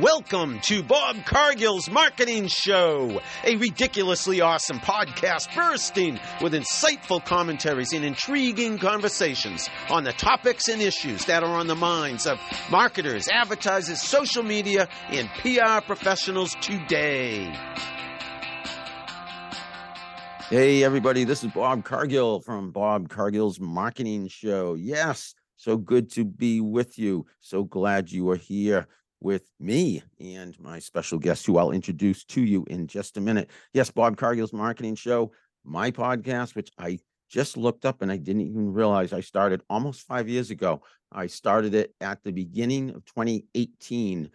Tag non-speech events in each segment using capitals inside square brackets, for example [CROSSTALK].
Welcome to Bob Cargill's Marketing Show, a ridiculously awesome podcast bursting with insightful commentaries and intriguing conversations on the topics and issues that are on the minds of marketers, advertisers, social media, and PR professionals today. Hey, everybody, this is Bob Cargill from Bob Cargill's Marketing Show. Yes, so good to be with you. So glad you are here with me and my special guest, who I'll introduce to you in just a minute. Yes, Bob Cargill's Marketing Show, my podcast, which I just looked up and I didn't even realize I started almost five years ago. I started it at the beginning of 2018.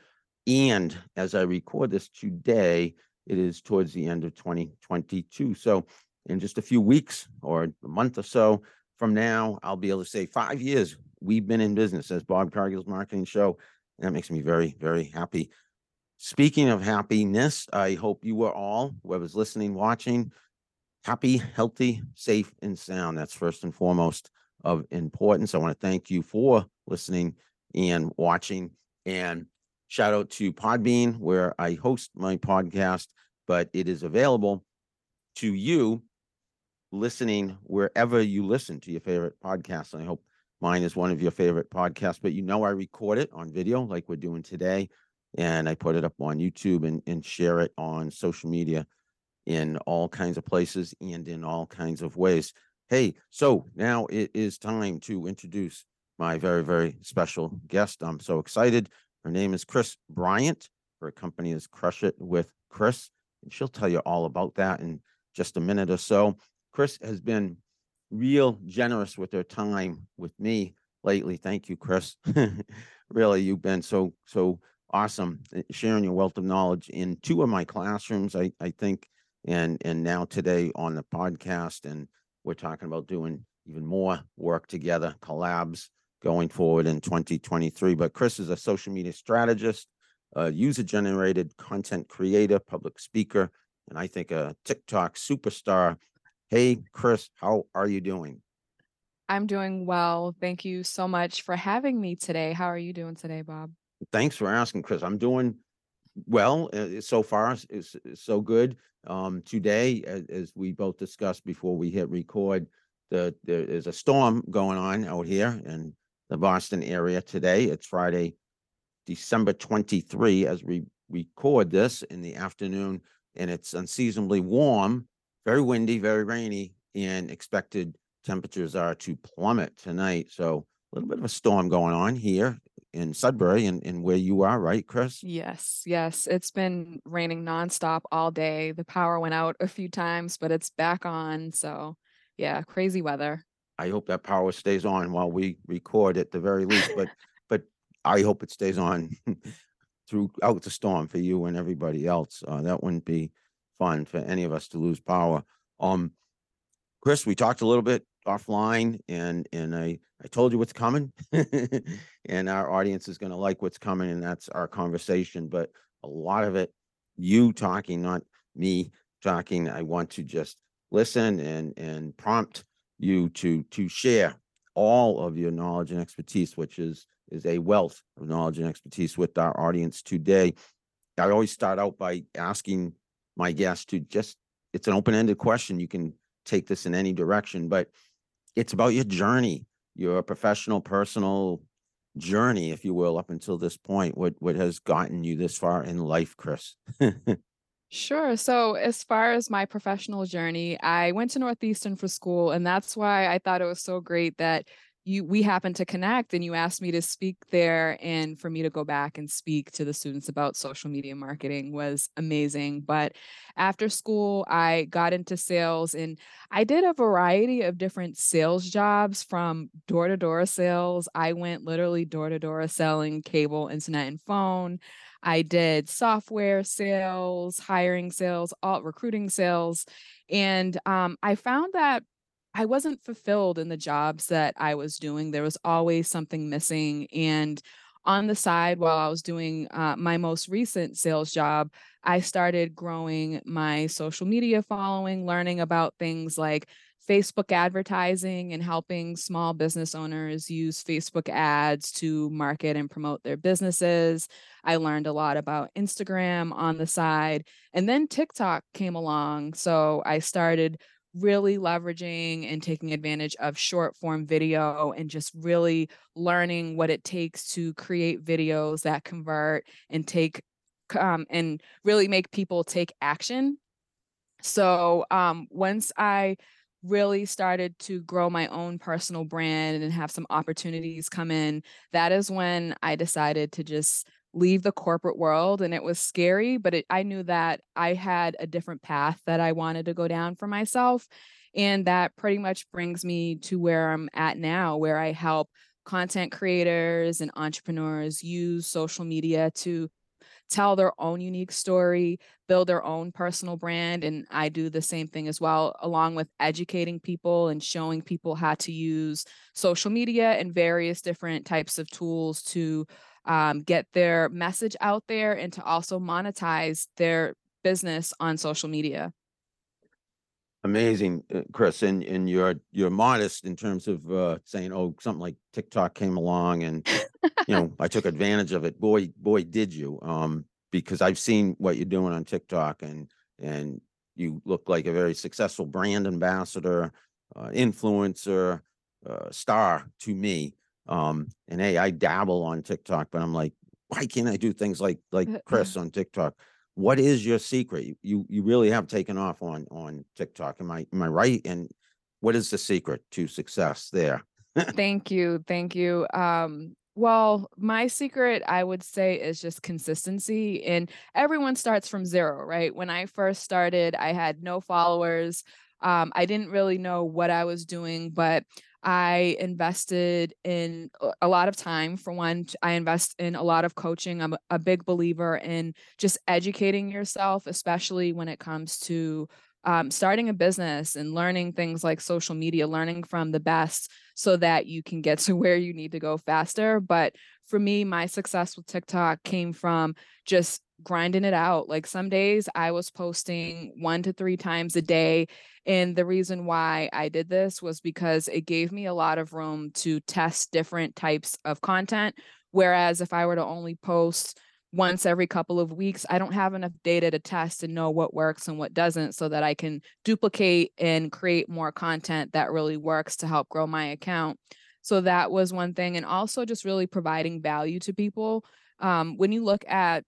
And as I record this today, it is towards the end of 2022. So, in just a few weeks or a month or so from now, I'll be able to say five years we've been in business as Bob Cargill's Marketing Show. That makes me very, very happy. Speaking of happiness, I hope you are all, whoever's listening, watching, happy, healthy, safe, and sound. That's first and foremost of importance. I want to thank you for listening and watching. And shout out to Podbean, where I host my podcast, but it is available to you listening wherever you listen to your favorite podcast. And I hope Mine is one of your favorite podcasts, but you know I record it on video like we're doing today, and I put it up on YouTube and, and share it on social media in all kinds of places and in all kinds of ways. Hey, so now it is time to introduce my very, very special guest. I'm so excited. Her name is Chris Bryant. Her company is Crush It with Chris, and she'll tell you all about that in just a minute or so. Chris has been real generous with their time with me lately. Thank you, Chris. [LAUGHS] really, you've been so so awesome eh, sharing your wealth of knowledge in two of my classrooms. I I think, and and now today on the podcast, and we're talking about doing even more work together, collabs going forward in 2023. But Chris is a social media strategist, user generated content creator, public speaker, and I think a TikTok superstar Hey, Chris, how are you doing? I'm doing well. Thank you so much for having me today. How are you doing today, Bob? Thanks for asking, Chris. I'm doing well uh, so far. It's, so good. Um, today, as, as, we both discussed before we hit record, the there is a storm going on out here in the Boston area today. It's Friday, December 23, as we record this in the afternoon, and it's unseasonably warm very windy, very rainy, and expected temperatures are to plummet tonight. So a little bit of a storm going on here in Sudbury and, and where you are, right, Chris? Yes, yes. It's been raining nonstop all day. The power went out a few times, but it's back on. So yeah, crazy weather. I hope that power stays on while we record at the very least, but [LAUGHS] but I hope it stays on [LAUGHS] throughout the storm for you and everybody else. Uh, that wouldn't be fun for any of us to lose power. Um, Chris, we talked a little bit offline, and and I I told you what's coming, [LAUGHS] and our audience is going to like what's coming, and that's our conversation. But a lot of it, you talking, not me talking. I want to just listen and and prompt you to to share all of your knowledge and expertise, which is is a wealth of knowledge and expertise with our audience today. I always start out by asking my guest to just it's an open-ended question. You can take this in any direction, but it's about your journey, your professional, personal journey, if you will, up until this point. What what has gotten you this far in life, Chris? [LAUGHS] Sure. So, as far as my professional journey, I went to Northeastern for school, and that's why I thought it was so great that you we happened to connect and you asked me to speak there and for me to go back and speak to the students about social media marketing was amazing. But after school i got into sales and i did a variety of different sales jobs from door to door sales. I went literally door to door selling cable internet and phone. I did software sales hiring sales all recruiting sales. And um, i found that I wasn't fulfilled in the jobs that I was doing. There was always something missing. And on the side, while I was doing uh, my most recent sales job, I started growing my social media following, learning about things like Facebook advertising and helping small business owners use Facebook ads to market and promote their businesses. I learned a lot about Instagram on the side. And then TikTok came along. So I started really leveraging and taking advantage of short form video and just really learning what it takes to create videos that convert and take um, and really make people take action. So um, once I really started to grow my own personal brand and have some opportunities come in, that is when I decided to just leave the corporate world and it was scary but it, i knew that i had a different path that i wanted to go down for myself and that pretty much brings me to where i'm at now where i help content creators and entrepreneurs use social media to tell their own unique story, build their own personal brand. And I do the same thing as well, along with educating people and showing people how to use social media and various different types of tools to um, get their message out there and to also monetize their business on social media. Amazing, uh, Chris, and and you're you're modest in terms of uh, saying, oh, something like TikTok came along and you know I took advantage of it. Boy, boy, did you! Um, because I've seen what you're doing on TikTok, and and you look like a very successful brand ambassador, uh, influencer, uh, star to me. Um, and hey, I dabble on TikTok, but I'm like, why can't I do things like like Chris on TikTok? what is your secret? You, you you really have taken off on on TikTok. Am I am I right? And what is the secret to success there? [LAUGHS] thank you, thank you. Um, well, my secret, I would say, is just consistency. And everyone starts from zero, right? When I first started, I had no followers. Um, I didn't really know what I was doing, but I invested in a lot of time. For one, I invest in a lot of coaching. I'm a big believer in just educating yourself, especially when it comes to um, starting a business and learning things like social media, learning from the best so that you can get [LAUGHS] to where you need to go faster. But for me, my success with TikTok came from just grinding it out. Like some days I was posting one to three times a day. And the reason why I did this was because it gave me a lot of room to test different types of content. Whereas if I were to only post once every couple of weeks, I don't have enough data to test and know what works and what doesn't so that I can duplicate and create more content that really works to help grow my account. So that was one thing. And also just really providing value to people. Um, when you look at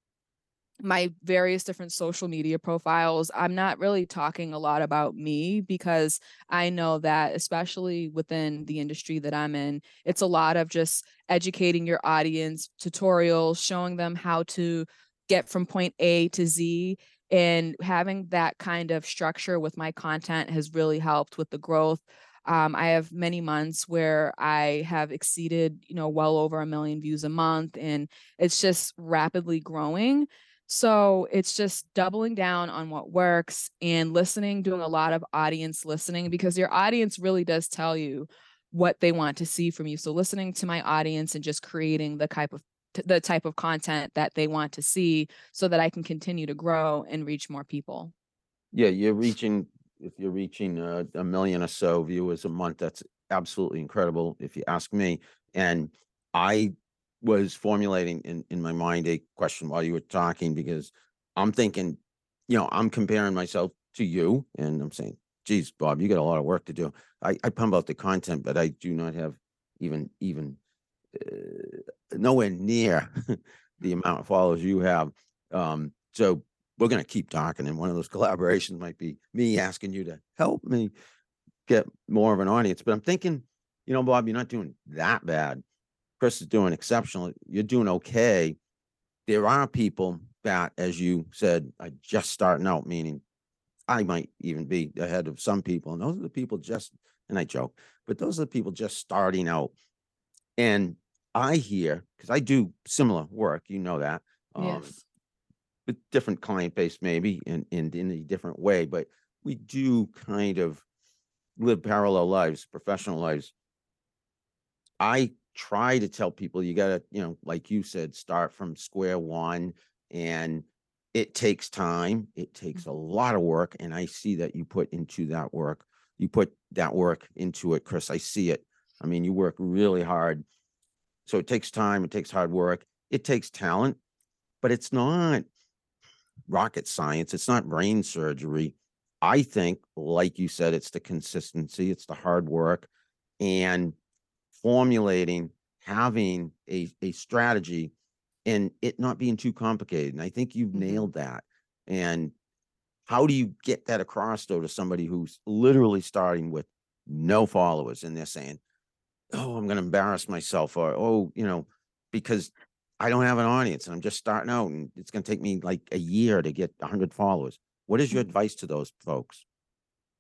my various different social media profiles, I'm not really talking a lot about me because I know that, especially within the industry that I'm in, it's a lot of just educating your audience, tutorials, showing them how to get from point A to Z. And having that kind of structure with my content has really helped with the growth. Um, I have many months where I have exceeded, you know, well over a million views a month, and it's just rapidly growing. So it's just doubling down on what works and listening, doing a lot of audience listening because your audience really does tell you what they want to see from you. So listening to my audience and just creating the type of the type of content that they want to see so that I can continue to grow and reach more people. Yeah, you're reaching if you're reaching a, a million or so viewers a month, that's absolutely incredible if you ask me. And I was formulating in, in my mind a question while you were talking because I'm thinking, you know, I'm comparing myself to you and I'm saying, geez, Bob, you got a lot of work to do. I, I pump out the content, but I do not have even, even uh, nowhere near [LAUGHS] the amount of followers you have. Um, so we're going to keep talking. And one of those [LAUGHS] collaborations might be me asking you to help me get more of an audience. But I'm thinking, you know, Bob, you're not doing that bad. Chris is doing exceptional. You're doing okay. There are people that, as you said, are just starting out, meaning I might even be ahead of some people. And those are the people just, and I joke, but those are the people just starting out. And I hear, because I do similar work, you know that. Um, yes. With different client base, maybe and, in in a different way, but we do kind of live parallel lives, professional lives. I try to tell people you got to, you know, like you said, start from square one and it takes time. It takes a mm-hmm. lot of work. And I see that you put into that work. you put that work into it, Chris. I see it. I mean, you work really hard. So it takes time, it takes hard work, it takes talent, but it's not rocket science, it's not brain surgery. I think, like you said, it's the consistency, it's the hard work, and formulating, having a, a strategy and it not being too complicated. And I think you've Mhm. nailed that. And how do you get that across though to somebody who's literally starting with no followers and they're saying, Oh, I'm gonna embarrass myself, or oh, you know, because I don't have an audience and I'm just starting out and it's gonna take me like a year to get hundred followers. What is your Mhm. advice to those folks?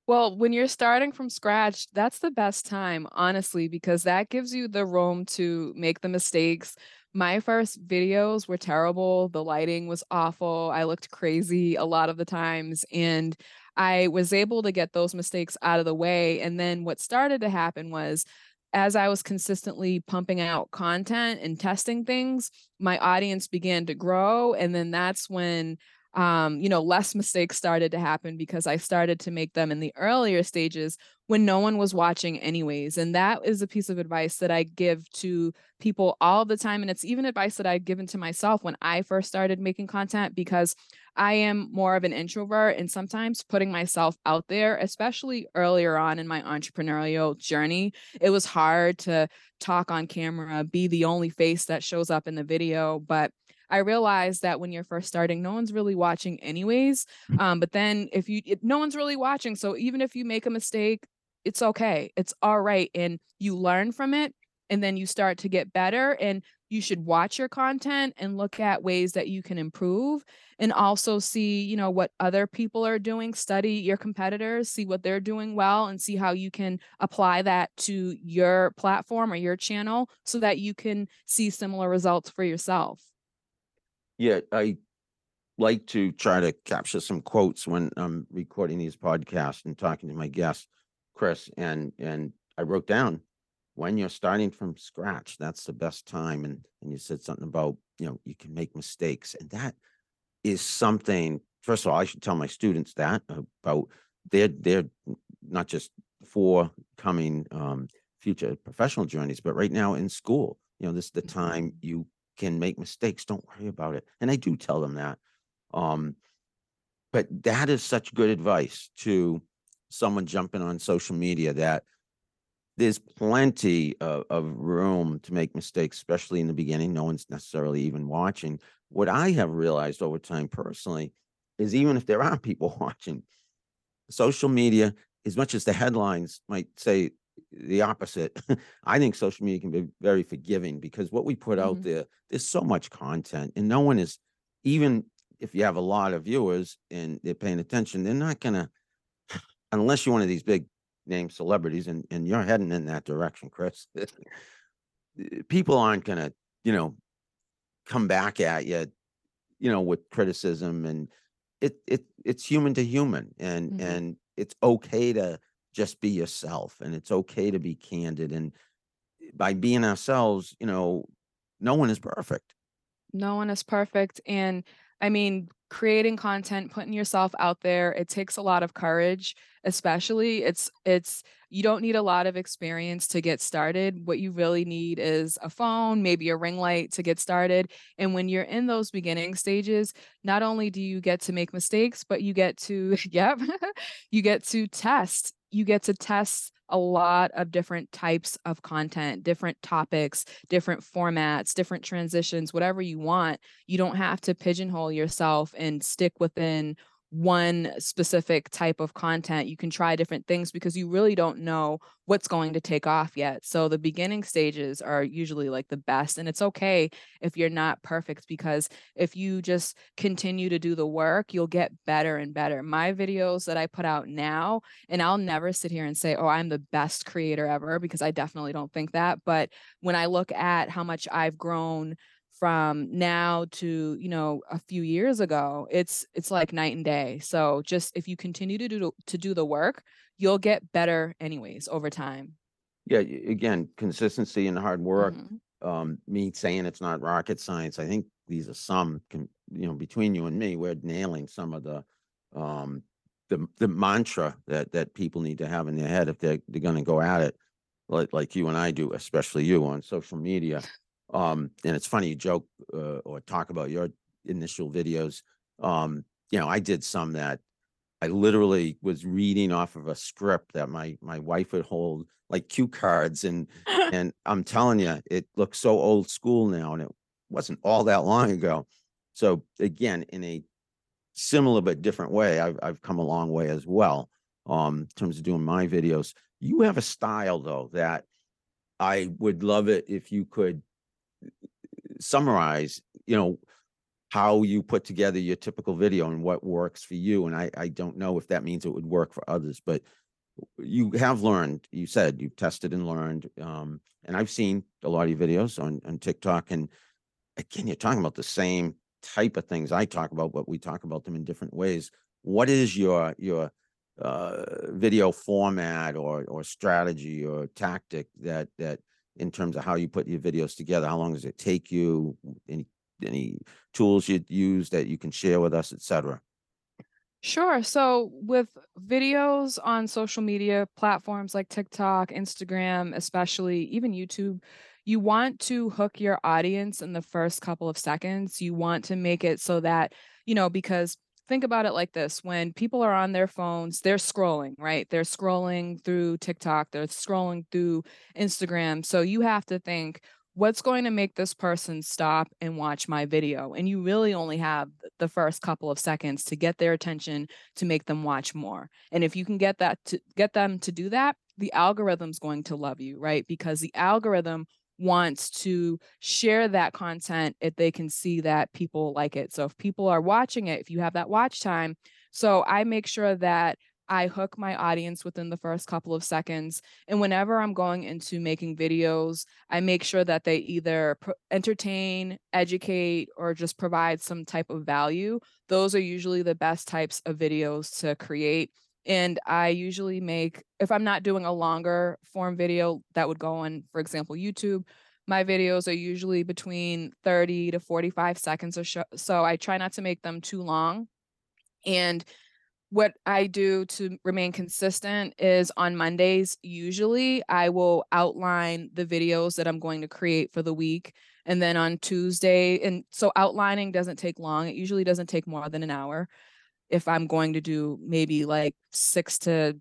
Well, when you're starting from scratch, that's the best time, honestly, because that gives you the room to make the mistakes. My first videos were terrible. The lighting was awful. I looked crazy a lot of the times. And I was able to get those mistakes out of the way. And then what started to happen was, as I was consistently pumping out content and testing things, my audience began to grow. And then that's when um, you know, less mistakes started to happen because I started to make them in the earlier stages when no one was watching anyways. And that is a piece of advice that I give to people all the time. And it's even advice that I've given to myself when I first started making content because I am more of an introvert and sometimes putting myself out there, especially earlier on in my entrepreneurial journey, it was hard to talk on camera, be the only face that shows up in the video. But I realized that when you're first starting, no one's really watching anyways. Um, but then if you, it, no one's really watching. So even if you make a mistake, it's okay. It's all right. And you learn from it and then you start to get better. And you should watch your content and look at ways that you can improve and also see, you know, what other people are doing, study your competitors, see what they're doing well and see how you can apply that to your platform or your channel so that you can see similar results for yourself. Yeah, I like to try to capture some quotes when I'm recording these podcasts and talking to my guests, Chris, and and I wrote down when you're starting from scratch, that's the best time. And and you said something about, you know, you can make mistakes. And that is something, first of all, I should tell my students that about their their not just forthcoming um future professional journeys, but right now in school, you know, this is the time you can make mistakes. Don't worry about it. And I do tell them that. Um, but that is such good advice to someone jumping on social media that there's plenty of, of room to make mistakes, especially in the beginning. No one's necessarily even watching. What I have realized over time personally is even if there are people [LAUGHS] watching, social media, as much as the headlines might say the opposite, [LAUGHS] I think social media can be very forgiving because what we put out Mhm. there, there's so much content, and no one is even if you have a lot of viewers and they're paying attention, they're not gonna [SIGHS] unless you're one of these big name celebrities and, and you're heading in that direction, Chris. [LAUGHS] people aren't gonna, you know, come back at you, you know, with criticism and it it it's human to human and Mhm. and it's okay to just be yourself and it's okay to be candid and eh, by being ourselves, you know, no one is perfect. No one is perfect. And I mean, creating content, putting yourself out there, it takes a lot of courage, especially it's it's you don't need a lot of experience to get started. What you really need is a phone, maybe a ring light to get started. And when you're in those beginning stages, not only do you get to make mistakes, but you get to, [LAUGHS] yep, you get to test. You get to test a lot of different types of content, different topics, different formats, different transitions, whatever you want. You don't have to pigeonhole yourself and stick within one specific type of content. You can try different things because you really don't know what's going to take off yet. So the beginning stages are usually like the best. And it's okay if you're not perfect because if you just continue to do the work, you'll get better and better. My videos that I put out now, and I'll never sit here and say, oh, I'm the best creator ever because I definitely don't think that. But when I look at how much I've grown from now to you know a few years ago it's it's like night and day so just if you continue to do to do the work you'll get better anyways over time Yeah, again, consistency and hard work. Mhm. Um, me saying it's not rocket science. I think these are some, con- you know, between you and me, we're nailing some of the um the the mantra that that people need to have in their head if they're they're going to go at it like like you and I do, especially you on social media. Um, and it's funny you joke uh, or talk about your initial videos. Um, you know, I did some that I literally was reading off of a script that my my wife would hold like cue cards and [LAUGHS] and I'm telling you, it looks so old school now, and it wasn't all that long ago. So again, in a similar but different way, I've I've come a long way as well. Um, in terms of doing my videos, you have a style though that I would love it if you could summarize. You know how you put together your typical video and what works for you. And I I don't know if that means it would work for others, but you have learned. You said you've tested and learned. Um, and I've seen a lot of your videos on on TikTok and again, you're talking about the same type of things I talk about, but we talk about them in different ways. What is your your uh, video format or or strategy or tactic that that in terms of how you put your videos together? How long does it take you? Any any tools you use that you can share with us, etc. Sure. So, with videos on social media platforms like TikTok, Instagram, especially even YouTube, you want to hook your audience in the first couple of seconds. You want to make it so that, you know, because think about it like this when people are on their phones, they're scrolling, right? They're scrolling through TikTok, they're scrolling through Instagram. So you have to think, what's going to make this person stop and watch my video? And you really only have the first couple of seconds to get their attention to make them watch more. And if you can get that to get them to do that, the algorithm's going to love you, right? Because the algorithm wants to share that content if they can see that people like it. So if people are watching it, if you have that watch time, so I make sure that I hook my audience within the first couple of seconds. And whenever I'm going into making videos, I make sure that they either entertain, educate, or just provide some type of value. Those are usually the best types of videos to create. And I usually make, if I'm not doing a longer form video that would go on, for example, YouTube, my videos are usually between 30 to 45 seconds or so. So I try not to make them too long. And what I do to remain consistent is on Mondays, usually I will outline the videos that I'm going to create for the week. And then on Tuesday, and so outlining doesn't take long, it usually doesn't take more than an hour if I'm going to do maybe like six to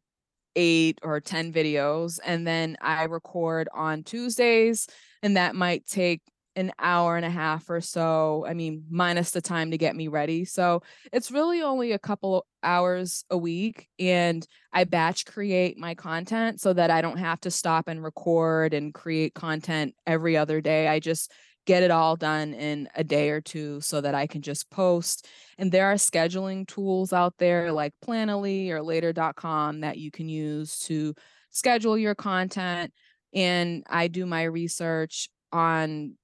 eight or 10 videos. And then I record on Tuesdays, and that might take an hour and a half or so. I mean, minus the time to get me ready. So it's really only a couple hours a week. And I batch create my content so that I don't have to stop and record and create content every other day. I just get it all done in a day or two so that I can just post. And there are scheduling tools out there like Planoly or later.com that you can use to schedule your content. And I do my research on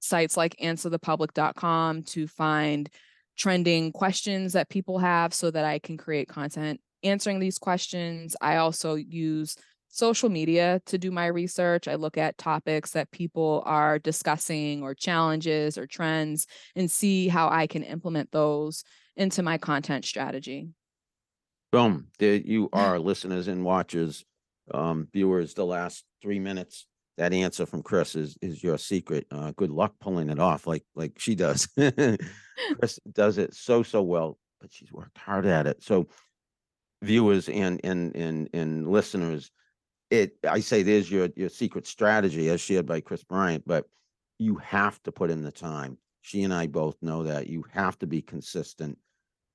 sites like answerthepublic.com to find trending questions that people have so that I can create content answering these questions. I also use social media to do my research. I look at topics that people are discussing or challenges or trends and see how I can implement those into my content strategy. Boom. There you [LAUGHS] are, listeners and watchers, um, viewers, the last three minutes. That answer from Chris is is your secret. Uh, good luck pulling it off like like she does. [LAUGHS] Chris does it so so well, but she's worked hard at it. So viewers and and and and listeners, it I say there's your your secret strategy as shared by Chris Bryant, but you have to put in the time. She and I both know that you have to be consistent.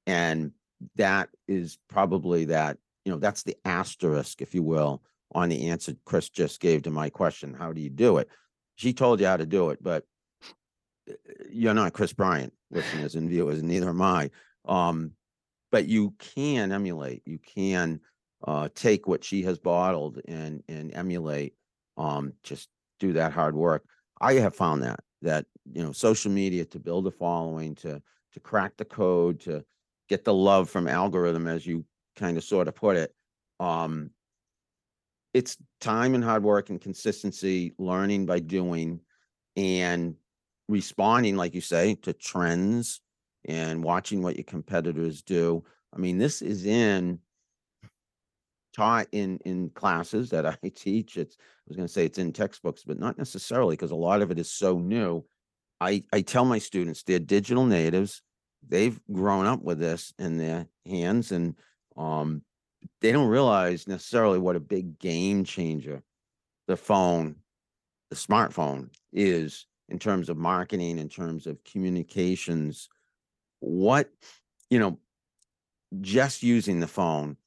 And that is probably that, you know, that's the asterisk, if you will, on the answer Chris just gave to my question. How do you do it? She told you how to do it, but uh, you're not Chris Bryant, listeners and viewers, and neither am I. Um, but you can emulate, you can uh, take what she has bottled and and emulate. Um, just do that hard work. I have found that that you know social media to build a following, to to crack the code, to get the love from algorithm, as you kind of sort of put it. Um, it's time and hard work and consistency, learning by doing, and responding, like you say, to trends and watching what your competitors do. I mean, this is in taught in in classes that I [LAUGHS] teach. It's I was going to say it's in textbooks, but not necessarily because a lot of it is so new. I I tell my students they're digital natives. They've grown up with this in their hands, and um, they don't realize necessarily what a big game changer the phone, the smartphone is in terms of marketing, in terms of communications. What you know, just using the phone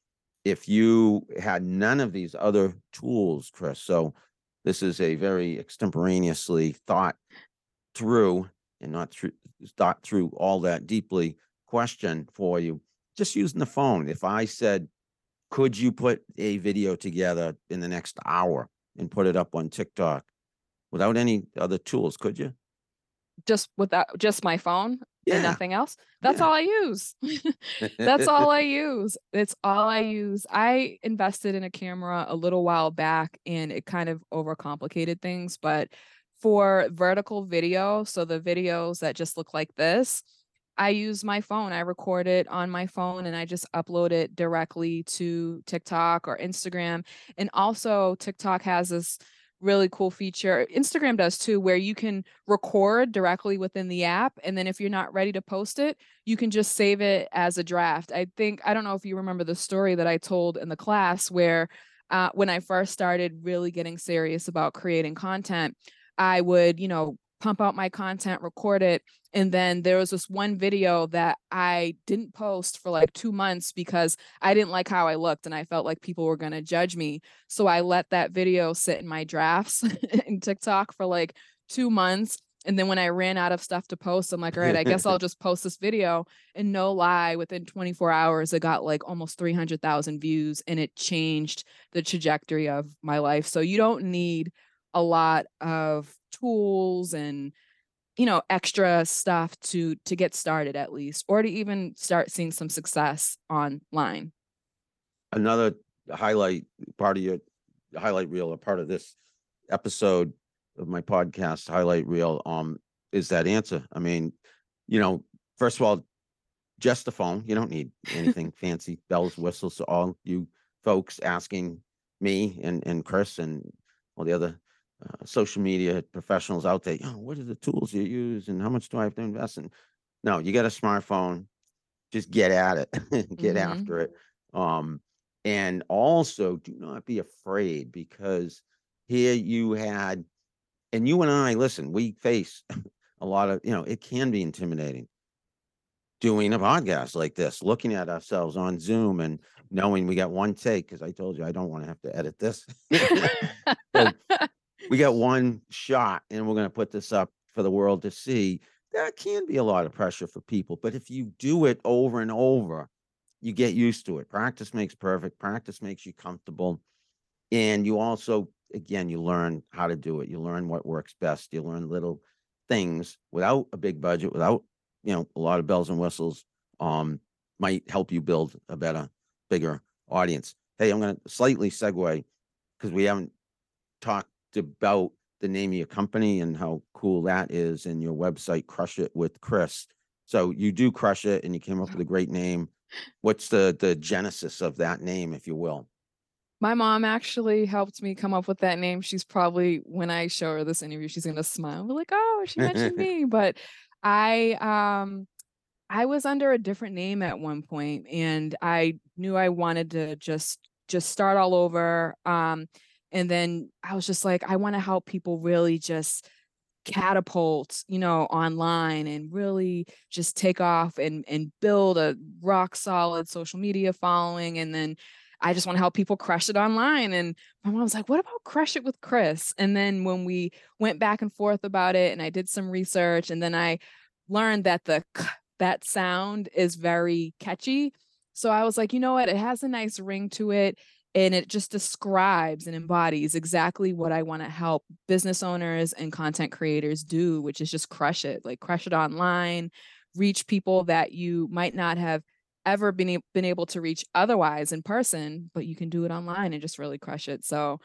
if you had none of these other tools, Chris. So this is a very extemporaneously thought through and not through thought through all that deeply question for you. Just using the phone. If I said, could you put a video together in the next hour and put it up on TikTok without any other tools, could you? Just without just my phone? yeah. and nothing else. That's yeah. all I use. [LAUGHS] That's all I [LAUGHS] use. It's all I use. I invested in a camera a little while back and it kind of overcomplicated things, but for vertical video, so the videos that just look like this, I use my phone. I record it on my phone and I just upload it directly to TikTok or Instagram. And also, TikTok has this really cool feature. Instagram does too, where you can record directly within the app. And then if you're not ready to post it, you can just save it as a draft. I think, I don't know if you remember the story that I told in the class where uh, when I first started really getting serious about creating content, I would, you know, pump out my content, record it. And then there was this one video that I didn't post for like two months because I didn't like how I looked and I felt like people were going to judge me. So I let that video sit in my drafts [LAUGHS] in TikTok for like two months. And then when I ran out of stuff to post, I'm like, all right, I guess I'll [LAUGHS] just post this video. And no lie, within 24 hours, it got like almost 300,000 views and it changed the trajectory of my life. So you don't need a lot of tools and you know extra stuff to to get started at least or to even start seeing some success online. Another highlight part of your highlight reel a part of this episode of my podcast highlight reel um is that answer. I mean you know first of all just the phone. You don't need anything [LAUGHS] fancy bells whistles all you folks asking me and and chris and all the other uh, social media professionals out there, you know, what are the tools you use and how much do I have to invest in? No, you got a smartphone, just get at it, [LAUGHS] get mm-hmm. after it. Um, and also do not be afraid because here you had, and you and I, listen, we face [LAUGHS] a lot of, you know, it can be intimidating doing a podcast like this, looking at ourselves on Zoom and knowing we got one take because I told you I don't want to have to edit this. [LAUGHS] we got one shot and we're going to put this up for the world to see. That can be a lot of pressure for people but if you do it over and over you get used to it. Practice makes perfect practice makes you comfortable and you also again you learn how to do it. You learn what works best. You learn little things without a big budget without you know a lot of bells and whistles um might help you build a better bigger audience. Hey i'm going to slightly segue because we haven't talked about the name of your company and how cool that is and your website crush it with chris. So you do crush it and you came up with a great name. What's the the genesis of that name if you will? My mom actually helped me come up with that name. She's probably when i show her this interview she's going to smile We're like oh she mentioned me. [LAUGHS] But i um i was under a different name at one point and i knew i wanted to just just start all over. Um and then I was just like, I want to help people really just catapult, you know, online and really just take off and and build a rock solid social media following. And then I just want to help people crush it online. And my mom was like, what about crush it with Chris? And then when we went back and forth about it and I did some research and then I learned that the that sound is very catchy. So I was like, you know what? It has a nice ring to it and it just describes and embodies exactly what I want to help business owners and content creators do, which is just crush it, like crush it online, reach people that you might not have ever been, been able to reach otherwise in person, but you can do it online and just really crush it. So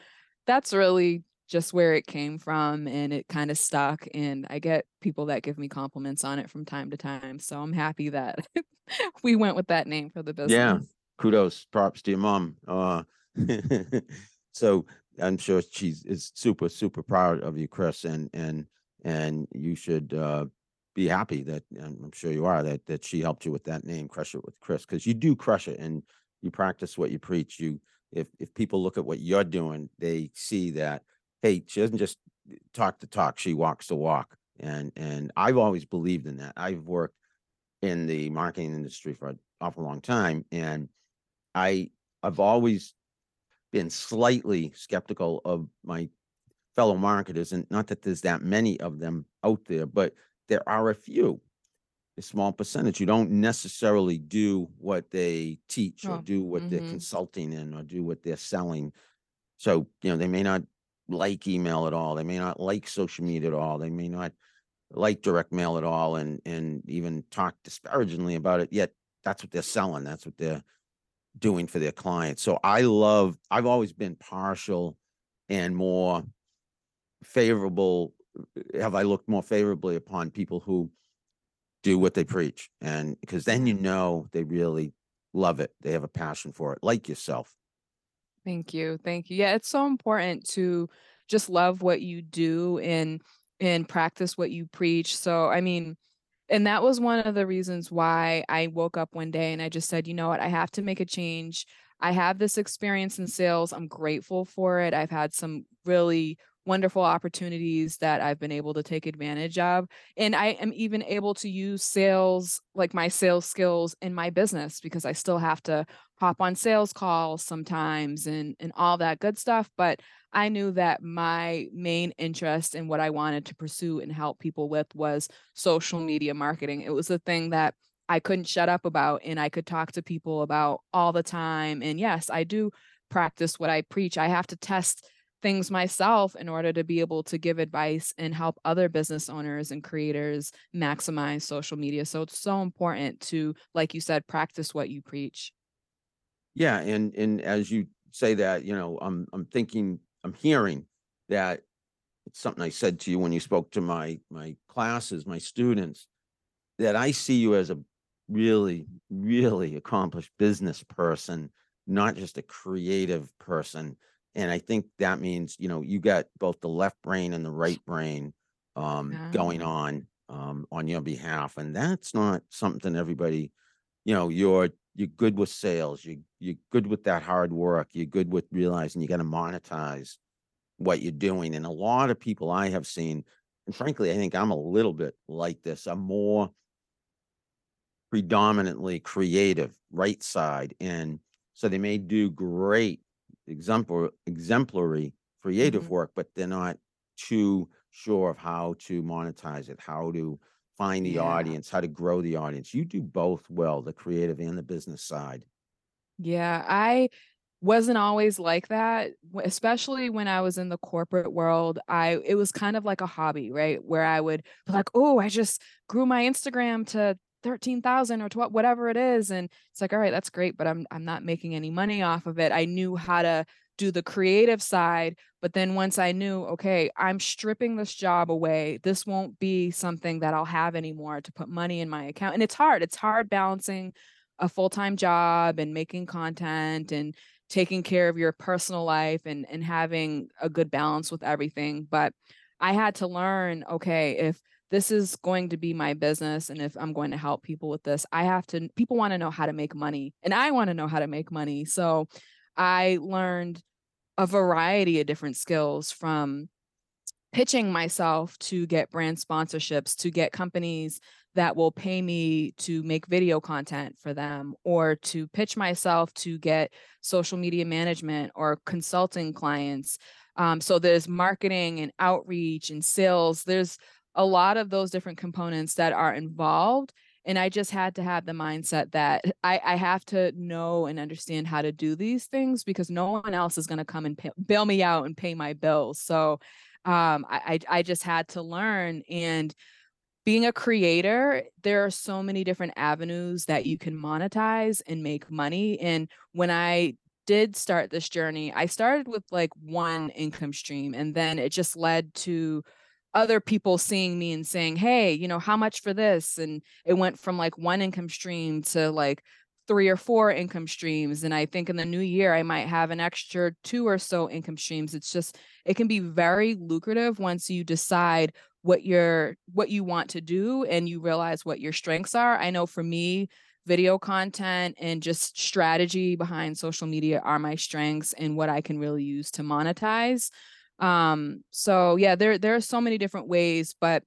that's really just where it came from and it kind of stuck and I get people that give me compliments on it from time to time. So I'm happy that [LAUGHS] we went with that name for the business. Yeah. Kudos, props to your mom. Uh [LAUGHS] so I'm sure she's is super super proud of you, Chris, and and and you should uh, be happy that I'm sure you are that that she helped you with that name, crush it with Chris, because you do crush it and you practice what you preach. You if if people look at what you're doing, they see that hey, she doesn't just talk the talk, she walks the walk. And and I've always believed in that. I've worked in the marketing industry for an awful long time, and I I've always been slightly skeptical of my fellow marketers, and not that there's that many of them out there, but there are a few, a small percentage who don't necessarily do what they teach or Oh, do what they're mhm. consulting in or do what they're selling. So, you know, they may not like email at all. They may not like social media at all. They may not like direct mail at all and and even talk disparagingly about it. Yet that's what they're selling. That's what they're doing for their clients. So I love, I've always been partial and more favorable. Uh, have I looked more favorably upon people who do what they preach? And because then you know they really love it. They have a passion for it, like yourself. Thank you. Thank you. Yeah, it's so important to just love what you do and and practice what you preach. So, I mean, and that was one of the reasons why I woke up one day and I just said, "You know what? I have to make a change. I have this experience in sales. I'm grateful for it. I've had some really wonderful opportunities that I've been able to take advantage of. And I am even able to use sales, like my sales skills in my business because I still have to hop on sales calls sometimes and and all that good stuff, but I knew that my main interest in what I wanted to pursue and help people with was social media marketing. It was the thing that I couldn't shut up about and I could talk to people about all the time. And yes, I do practice what I preach. I have to test things myself in order to be able to give advice and help other business owners and creators maximize social media. So it's so important to, like you said, practice what you preach. Yeah, and and as you say that, you know, I'm I'm thinking, I'm hearing that it's something I said to you when you spoke to my my classes, my students, that I see you as a really, really accomplished business person, not just a creative person. And I think that means, you know, you got both the left brain and the right brain um going on um on your behalf. And that's not something everybody you know, you're you're good with sales, you you're good with that hard work, you're good with realizing you gotta monetize what you're doing. And a lot of people I have seen, and frankly, I think I'm a little bit like this. I'm more predominantly creative, right side. And so they may do great exemplar exemplary creative Mhm. work, but they're not too sure of how to monetize it, how to find the Yeah. audience, how to grow the audience. You do both well, the creative and the business side. Yeah. I wasn't always like that, w- especially when I was in the corporate world. I it was kind of like a hobby, right? Where I would be like, "Oh, I just grew my Instagram to 13,000 or twelve, whatever it is." And it's like, "All right, that's great, but I'm I'm not making any money off of it." I knew how to do the creative side, but then once I knew, okay, I'm stripping this job away. This won't be something that I'll have anymore to put money in my account. And it's hard. It's hard balancing a full-time job and making content and taking care of your personal life and and having a good balance with everything. But I had to learn, okay, if this is going to be my business and if I'm going to help people with this, I have to people want to know how to make money and I want to know how to make money. So I learned a variety of different skills from pitching myself to get brand sponsorships, to get companies that will pay me to make video content for them, or to pitch myself to get social media management or consulting clients. Um, so there's marketing and outreach and sales. There's a lot of those different components that are involved. And I just had to have the mindset that [LAUGHS] I, I have to know and understand how to do these things because no one else is going to come and pay, bail me out and pay my bills. So um, I, I I just had to learn. And being a creator, there are so many different avenues that you can monetize and make money. And when I did start this journey, I started with like one income stream, and then it just led to other people seeing me and saying, "Hey, you know, how much for this?" And it went from like one income stream to like three or four income streams. And I think in the new year, I might have an extra two or so income streams. It's just, it can be very lucrative once you decide what you're what you want to do and you realize what your strengths are. I know for me, video content and just strategy behind social media are my strengths and what I can really use to monetize. Um, so yeah, there there are so many different ways, but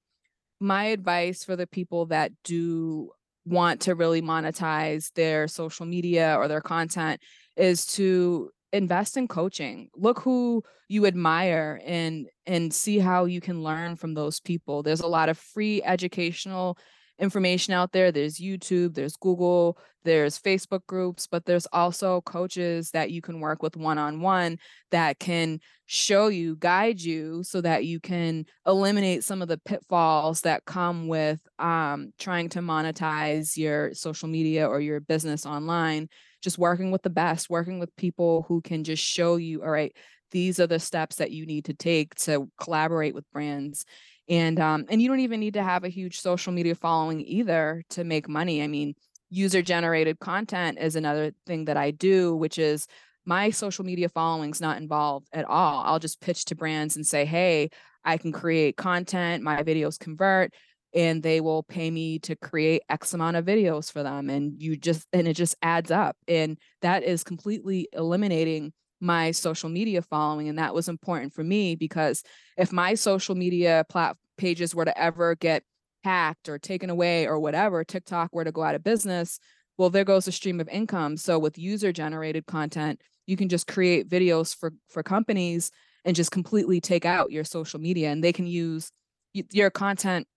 my advice for the people that do want to really monetize their social media or their content is to invest in coaching. Look who you admire and and see how you can learn from those people. There's a lot of free educational information out there. There's YouTube, there's Google, there's Facebook groups, but there's also coaches that you can work with one on one that can show you, guide you so that you can eliminate some of the pitfalls that come with um, trying to monetize your social media or your business online. Just working with the best, working with people who can just show you, all right, these are the steps that you need to take to collaborate with brands and um, and you don't even need to have a huge social media following either to make money. I mean user generated content is another thing that i do which is my social media following's not involved at all. I'll just pitch to brands and say hey i can create content my videos convert and they will pay me to create x amount of videos for them and you just and it just adds up. And that is completely eliminating my social media following and that was important for me because if my social media plat pages were to ever get hacked or taken away or whatever tiktok were to go out of business well there goes a stream of income. So with user generated content you can just create videos for for companies and just completely take out your social media and they can use your content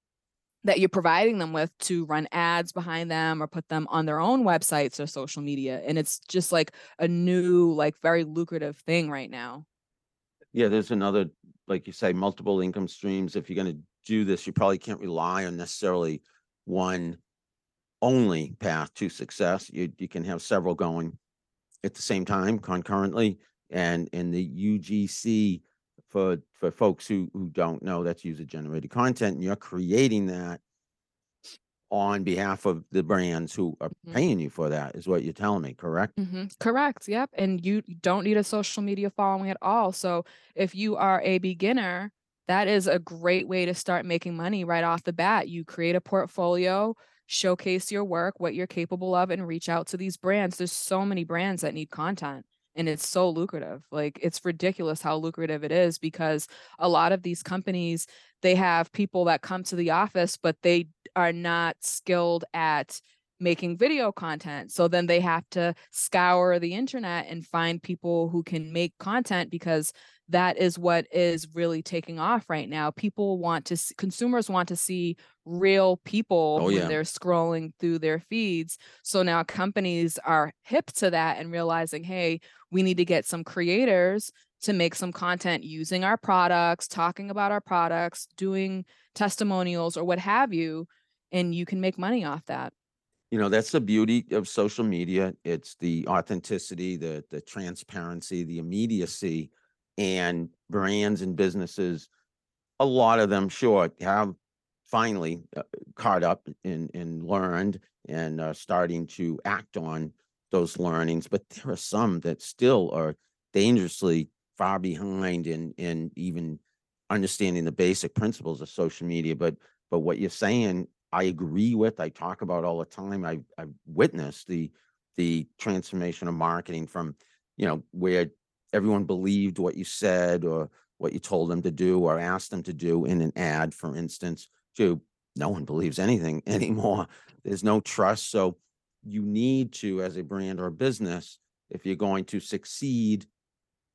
that you're providing them with to run ads behind them or put them on their own websites or social media and it's just like a new like very lucrative thing right now. Yeah there's another like you say multiple income streams. If you're going to do this you probably can't rely on necessarily one only path to success. You you can have several going at the same time concurrently and in the UGC for for folks who who don't know that's user generated content and you're creating that on behalf of the brands who are mm-hmm. paying you for that is what you're telling me correct mm-hmm. correct yep and you don't need a social media following at all so if you are a beginner that is a great way to start making money right off the bat you create a portfolio showcase your work what you're capable of and reach out to these brands there's so many brands that need content and it's so lucrative like it's ridiculous how lucrative it is because a lot of these companies they have people that come to the office but they are not skilled at making video content so then they have to scour the internet and find people who can make content because that is what is really taking off right now. People want to see, consumers want to see real people oh, when yeah. they're scrolling through their feeds. So now companies are hip to that and realizing, hey, we need to get some creators to make some content using our products, talking about our products, doing testimonials or what have you, and you can make money off that. You know, that's the beauty of social media. It's the authenticity, the the transparency, the immediacy and brands and businesses, a lot of them, sure, have finally uh, caught up and, and learned and are starting to act on those learnings. But there are some that still are dangerously far behind in in even understanding the basic principles of social media. But but what you're saying, I agree with. I talk about all the time. I I've witnessed the the transformation of marketing from you know where everyone believed what you said or what you told them to do or asked them to do in an ad, for instance, to no one believes anything [LAUGHS] anymore. There's no trust. So you need to, as a brand or business, if you're going to succeed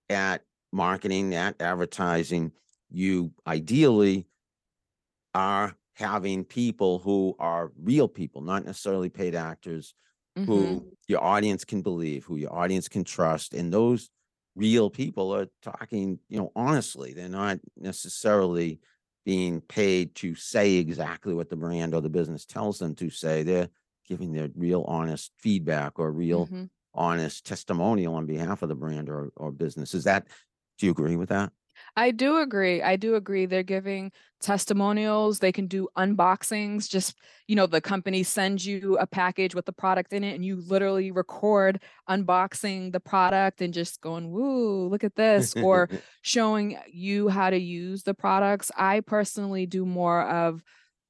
at marketing, at advertising, you ideally are having people who are real people, not necessarily paid actors, mm-hmm. who your audience can believe, who your audience can trust. And those real people are talking, you know, honestly. They're not necessarily being paid to say exactly what the brand or the business tells them to say. They're giving their real honest feedback or real mm-hmm. honest testimonial on behalf of the brand or, or business. Is that, do you agree with that? I do agree. I do agree. They're giving testimonials. They can do unboxings. Just, you know, the company sends you a package with the product in it, and you literally record unboxing the product and just going, woo, look at this, or [LAUGHS] showing you how to use the products. I personally do more of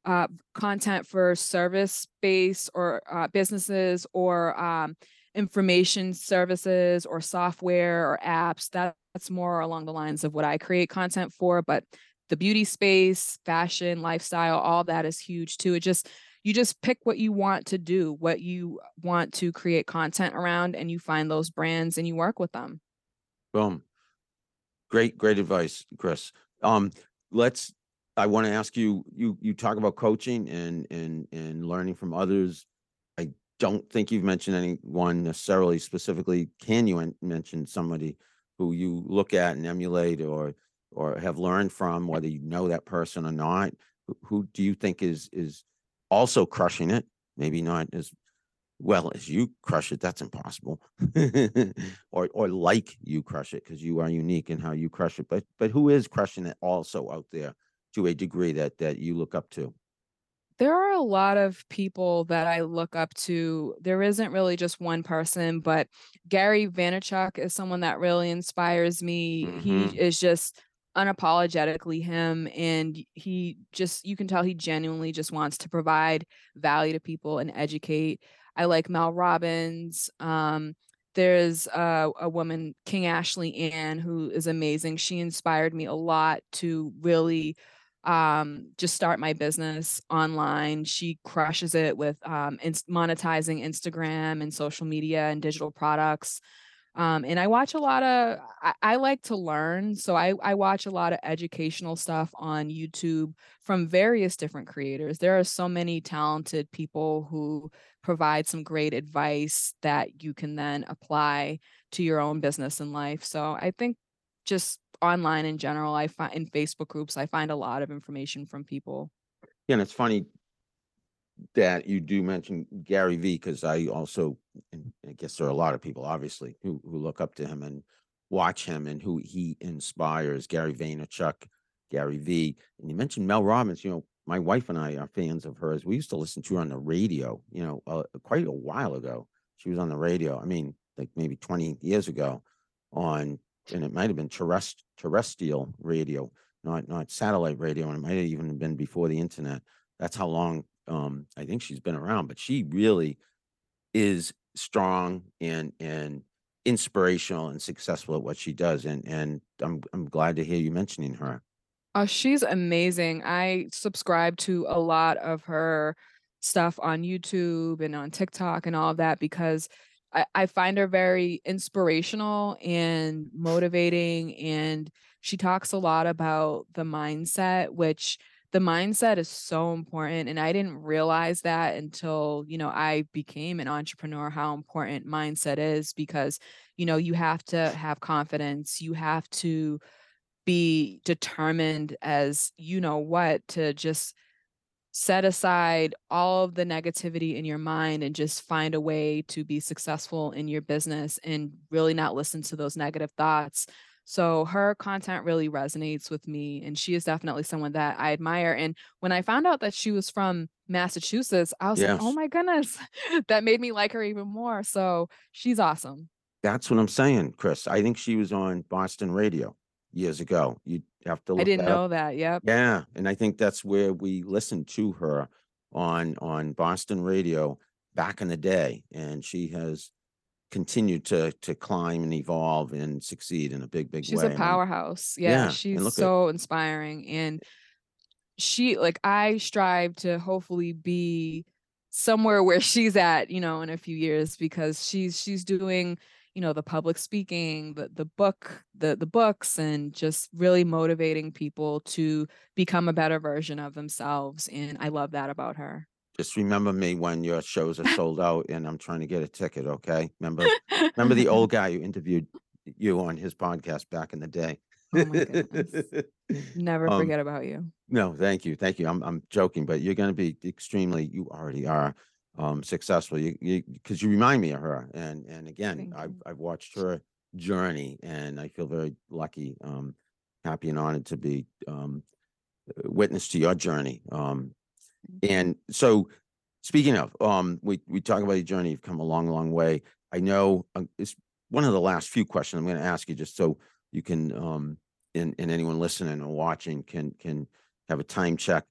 uh, content for service based or uh, businesses or um, information services or software or apps. That's more along the lines of what I create content for. But the beauty space, fashion, lifestyle, all that is huge too. It just, you just pick what you want to do, what you want to create content around, and you find those brands and you work with them. Boom. Great, great advice, Kris. Um, let's I want to ask you, you you talk about coaching and and and learning from others. I don't think you've mentioned anyone necessarily specifically. Can you mention somebody who you look at and emulate or or have learned from, whether you know that person or not? Who, do you think is is also crushing it? Maybe not as well as you crush it. That's impossible. [LAUGHS] or or like you crush it because you are unique in how you crush it. But but who is crushing it also out there? to a degree that that you look up to? There are a lot of people that I look up to. There isn't really just one person, but Gary Vaynerchuk is someone that really inspires me. Mm-hmm. He is just unapologetically him and he just you can tell he genuinely just wants to provide value to people and educate. I like Mel Robbins. Um, there's a, a woman, King Ashley Ann, who is amazing. She inspired me a lot to really um, just start my business online. She crushes it with um, in- monetizing Instagram and social media and digital products. Um, and I watch a lot of, I, I, like to learn. So I, I watch a lot of educational stuff on YouTube from various different creators. There are so many talented people who provide some great advice that you can then apply to your own business and life. So I think just online in general, I find in Facebook groups, I find a lot of information from people. Yeah, and it's funny that you do mention Gary Vee because I also, I guess there are a lot of people obviously who who look up to him and watch him and who he inspires. Gary Vaynerchuk, Gary Vee, and you mentioned Mel Robbins. You know, my wife and I are fans of hers. We used to listen to her on the radio. You know, uh, quite a while ago. She was on the radio. I mean, like maybe twenty years ago, on and it might have been terrest- terrestrial radio, not not satellite radio, and it might have even been before the internet. That's how long um, I think she's been around. But she really is strong and and inspirational and successful at what she does. And and I'm I'm glad to hear you mentioning her. Oh, she's amazing. I subscribe to a lot of her stuff on YouTube and on TikTok and all of that because I, I find her very inspirational and motivating. And she talks a lot about the mindset, which the mindset is so important and i didn't realize that until you know i became an entrepreneur how important mindset is because you know you have to have confidence you have to be determined as you know what to just set aside all of the negativity in your mind and just find a way to be successful in your business and really not listen to those negative thoughts. So her content really resonates with me and she is definitely someone that I admire and when I found out that she was from Massachusetts, I was yes. like, "Oh my goodness." [LAUGHS] that made me like her even more. So she's awesome. That's what I'm saying, Kris. I think she was on Boston radio years ago. You have to I didn't know that. Yep. Yeah, and I think that's where we listened to her on on Boston radio back in the day, and she has continued to to climb and evolve and succeed in a big big She's way. She's a powerhouse. I mean, yeah, yeah, she's so at, inspiring and she like I strive to hopefully be somewhere where she's at, you know, in a few years because she's she's doing you know the public speaking the the book the the books and just really motivating people to become a better version of themselves and i love that about her. Just remember me when your shows are sold out and i'm trying to get a ticket okay? Remember [LAUGHS] remember the old guy who interviewed you on his podcast back in the day. Oh my goodness. [LAUGHS] never um, forget about you. no thank you thank you. I'm, I'm joking but you're going to be extremely you already are um, successful. You because you, remind me of her, and and again, I've I've watched her journey, and I feel very lucky um, happy and honored to be um, witness to your journey. Um, and so, speaking of, um, we we talk about your journey. You've come a long, long way. I know uh, it's one of the last few questions I'm going to ask you, just so you can, um, and and anyone listening or watching can can have a time check.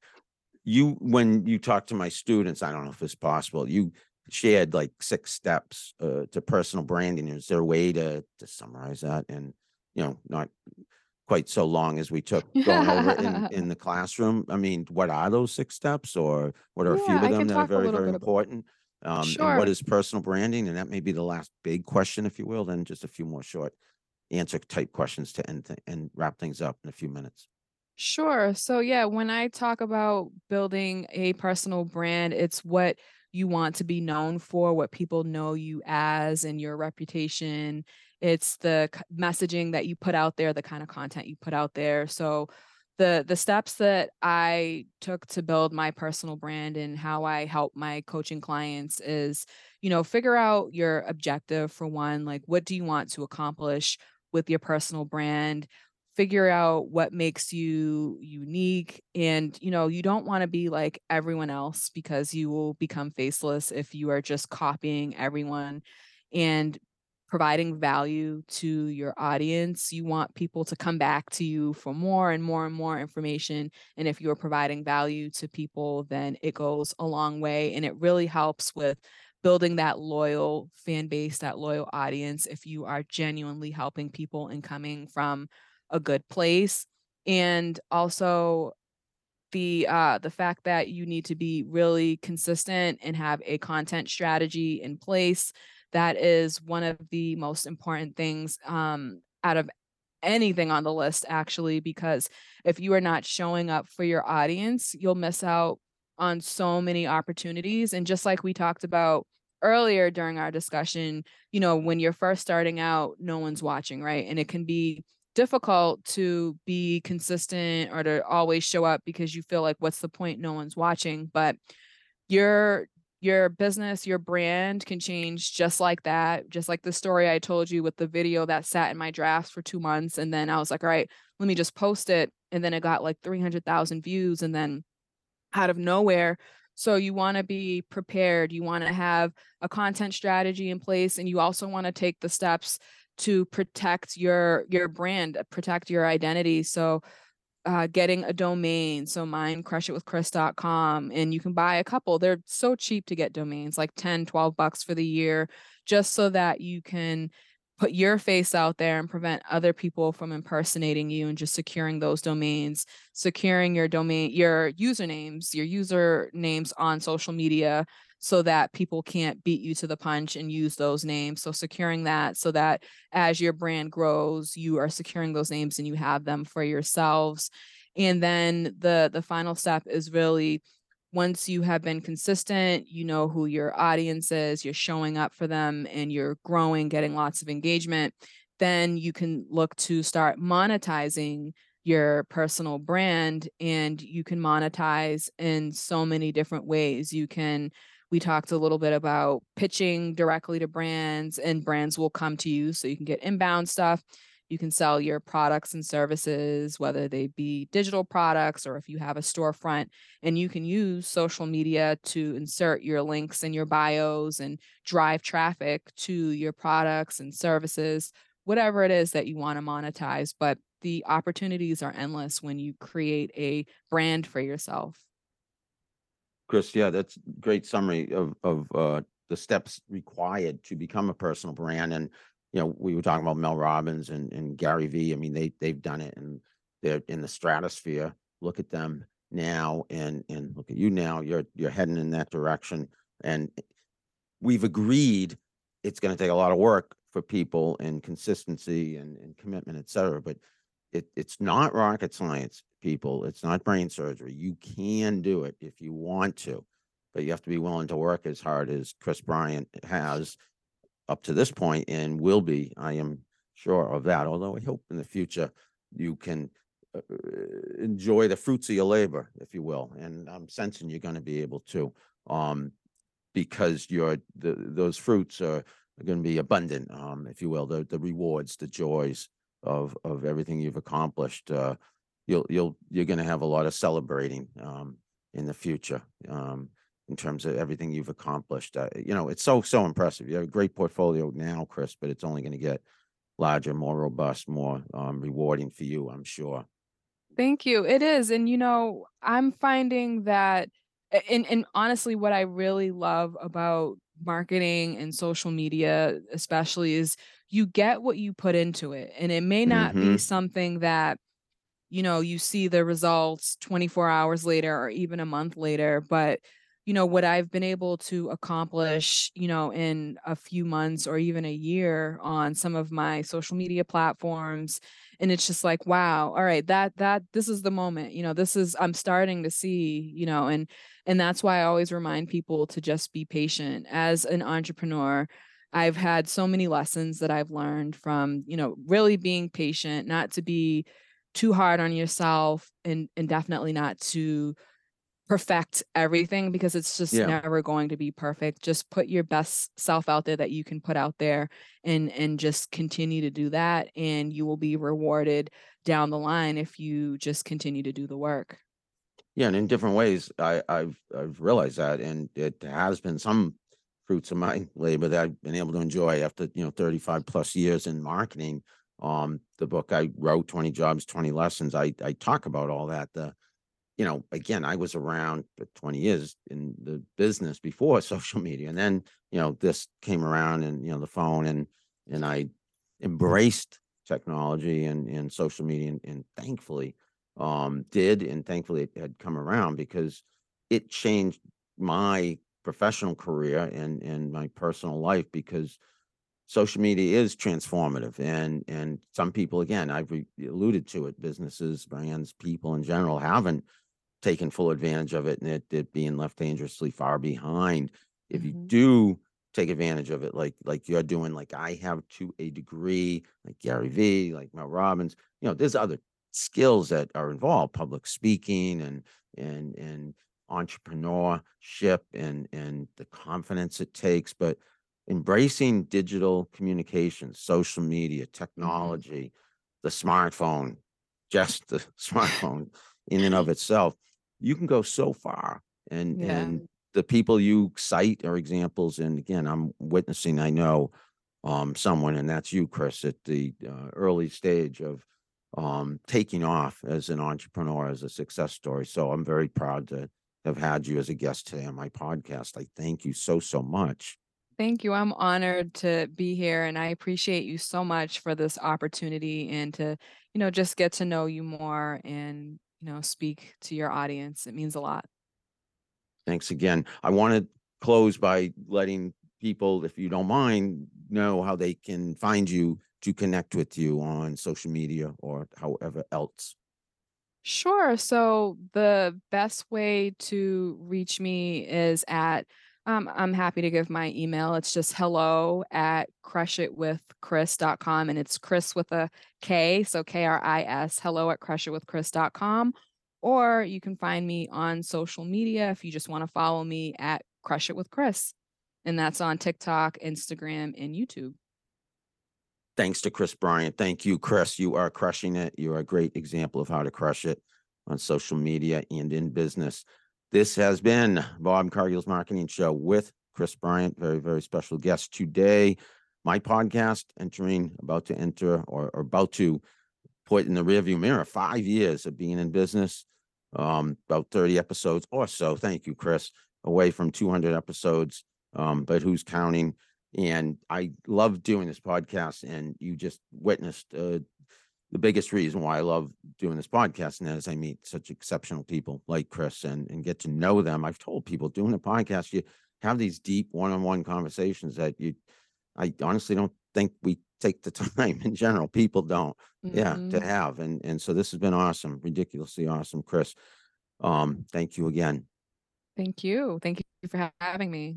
You when you talk to my students, I don't know if it's possible. You shared like six steps uh, to personal branding. Is there a way to to summarize that and you know not quite so long as we took going over in, [LAUGHS] in the classroom. I mean, what are those six steps or what are a few of them that are very, very important? Um, and Sure. what is personal branding? And that may be the last big question, if you will, then just a few more short answer type questions to end th- and wrap things up in a few minutes. Sure. So, yeah, when I talk about building a personal brand, it's what you want to be known for, what people know you as, and your reputation. It's the messaging that you put out there, the kind of content you put out there. So, the the steps that I took to build my personal brand and how I help my coaching clients is, you know, figure out your objective for one, like what do you want to accomplish with your personal brand? Figure out what makes you unique and you know you don't want to be like everyone else because you will become faceless if you are just copying everyone and providing value to your audience. You want people to come back to you for more and more and more information and if you're providing value to people then it goes a long way and it really helps with building that loyal fan base that loyal audience if you are genuinely helping people and coming from a good place and also the uh the fact that you need to be really consistent and have a content strategy in place that is one of the most important things um out of anything on the list actually because if you are not showing up for your audience you'll miss out on so many opportunities and just like we talked about earlier during our discussion you know when you're first starting out no one's watching right? And it can be difficult to be consistent or to always show up because you feel like what's the point? No one's watching. But your your business your brand can change just like that just like the story i told you with the video that sat in my drafts for two months and then i was like all right let me just post it and then it got like 300000 views and then out of nowhere so you want to be prepared you want to have a content strategy in place and you also want to take the steps to protect your your brand protect your identity so uh, getting a domain. So mine, crushitwithkris.com, and you can buy a couple. They're so cheap to get domains, like 10, 12 bucks for the year, just so that you can put your face out there and prevent other people from impersonating you and just securing those domains, securing your domain, your usernames, your user names on social media so that people can't beat you to the punch and use those names. So securing that so that as your brand grows, you are securing those names and you have them for yourselves. And then the the final step is really once you have been consistent, you know who your audience is, you're showing up for them and you're growing, getting lots of engagement, then you can look to start monetizing your personal brand and you can monetize in so many different ways. You can we talked a little bit about pitching directly to brands and brands will come to you so you can get inbound stuff. You can sell your products and services, whether they be digital products or if you have a storefront, and you can use social media to insert your links in your bios and drive traffic to your products and services, whatever it is that you want to monetize. But the opportunities are endless when you create a brand for yourself. Kris, yeah, that's a great summary of, of, uh, the steps required to become a personal brand. And, you know, we were talking about Mel Robbins and, and Gary Vee. I mean, they, they've done it and they're in the stratosphere. Look at them now and, and look at you now. You're, you're heading in that direction. And we've agreed it's going to take a lot of work for people and consistency and, and commitment, et cetera. But it, it's not rocket science, people. It's not brain surgery. You can do it if you want to, but you have to be willing to work as hard as Kris Bryant has up to this point and will be. I am sure of that. Although I hope in the future you can uh, enjoy the fruits of your labor, if you will. And I'm sensing you're going to be able to, um, because your the those fruits are, are going to be abundant, um, if you will. The the rewards, the joys, of of everything you've accomplished. Uh, you'll you'll you're going to have a lot of celebrating um, in the future um, in terms of everything you've accomplished. Uh, you know, it's so so impressive. You have a great portfolio now, Kris, but it's only going to get larger, more robust, more um, rewarding for you, I'm sure. Thank you. It is, and you know, I'm finding that, and and honestly, what I really love about marketing and social media, especially, is you get what you put into it, and it may not be hmm something that you know, you see the results 24 hours later or even a month later. But, you know, what I've been able to accomplish, you know, in a few months or even a year on some of my social media platforms. And it's just like, wow, all right, that, that, this is the moment, you know, this is, I'm starting to see, you know, and, and that's why I always remind people to just be patient as an entrepreneur. I've had so many lessons that I've learned from, you know, really being patient, not to be too hard on yourself and and definitely not to perfect everything because it's just Yeah. never going to be perfect. Just put your best self out there that you can put out there and and just continue to do that and you will be rewarded down the line if you just continue to do the work. Yeah, and in different ways, I, I've I've realized that, and it has been some fruits of my [LAUGHS] labor that I've been able to enjoy after you know 35 plus years in marketing. Um, the book I wrote, 20 Jobs, 20 Lessons, I I talk about all that. The you know, again, I was around for 20 years in the business before [LAUGHS] social media, and then you know this came around, and you know the phone, and and I embraced technology and and social media, and, and thankfully um, did, and thankfully it had come around because it changed my professional career and and my personal life because social media is transformative and and some people again i've alluded to it businesses brands people in general haven't taken full advantage of it and it, it being left dangerously far behind if you Mhm. do take advantage of it like like you're doing like i have to a degree like gary vee like mel robbins you know there's other skills that are involved public speaking and and and entrepreneurship and and the confidence it takes but embracing digital communication social media Mhm. technology the smartphone just the [LAUGHS] smartphone in and of itself you can go so far and Yeah. and the people you cite are examples and again i'm witnessing i know um someone and that's you kris at the uh, early stage of um taking off as an entrepreneur as a success story so i'm very proud to have had you as a guest today on my podcast i thank you so so much Thank you. I'm honored to be here and I appreciate you so much for this opportunity and to, you know, just get to know you more and, you know, speak to your audience. It means a lot. thanks again i want to close by letting people if you don't mind know how they can find you to connect with you on social media or however else Sure. So the best way to reach me is at um, I'm happy to give my email. It's just hello at crushitwithkris.com and it's Kris with a K, so K R I S, hello at crushitwithkris.com. Or you can find me on social media if you just want to follow me at Crush It with Kris. And that's on TikTok, Instagram, and YouTube. Thanks to Kris Bryant. Thank you, Kris. You are crushing it. You're a great example of how to crush it on social media and in business. This has been Bob Cargill's Marketing Show with Kris Bryant, very, very special guest today. My podcast entering, about to enter, or, or about to put in the rearview mirror five years of being in business, um, about 30 episodes or so. Thank you, Kris. Away from 200 episodes, um, but who's counting? And I love doing this podcast, and you just witnessed uh, the biggest reason why I love doing this podcast, and is I meet such exceptional people like Kris and and get to know them. I've told people doing a podcast, you have these deep one-on-one conversations that you I honestly don't think we take the [LAUGHS] time in general. People don't, yeah, to Mhm. have. And and so this has been awesome, ridiculously awesome, Kris. Um, thank you again. Thank you. Thank you for ha- having me.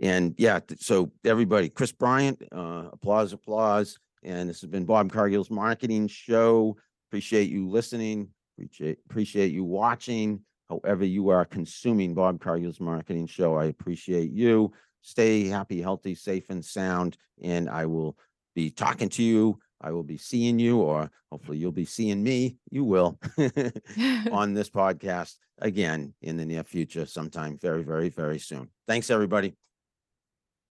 And yeah, so everybody, Kris Bryant, uh, applause, applause. And this has been Bob Cargill's marketing show. Appreciate you listening. Appreciate appreciate you watching. However, you are consuming Bob Cargill's marketing show. I appreciate you. Stay happy, healthy, safe, and sound. And I will be talking to you I will be seeing you, or hopefully you'll be seeing me. You will [LAUGHS] [LAUGHS] on this podcast again in the near future, sometime very, very, very soon. Thanks, everybody.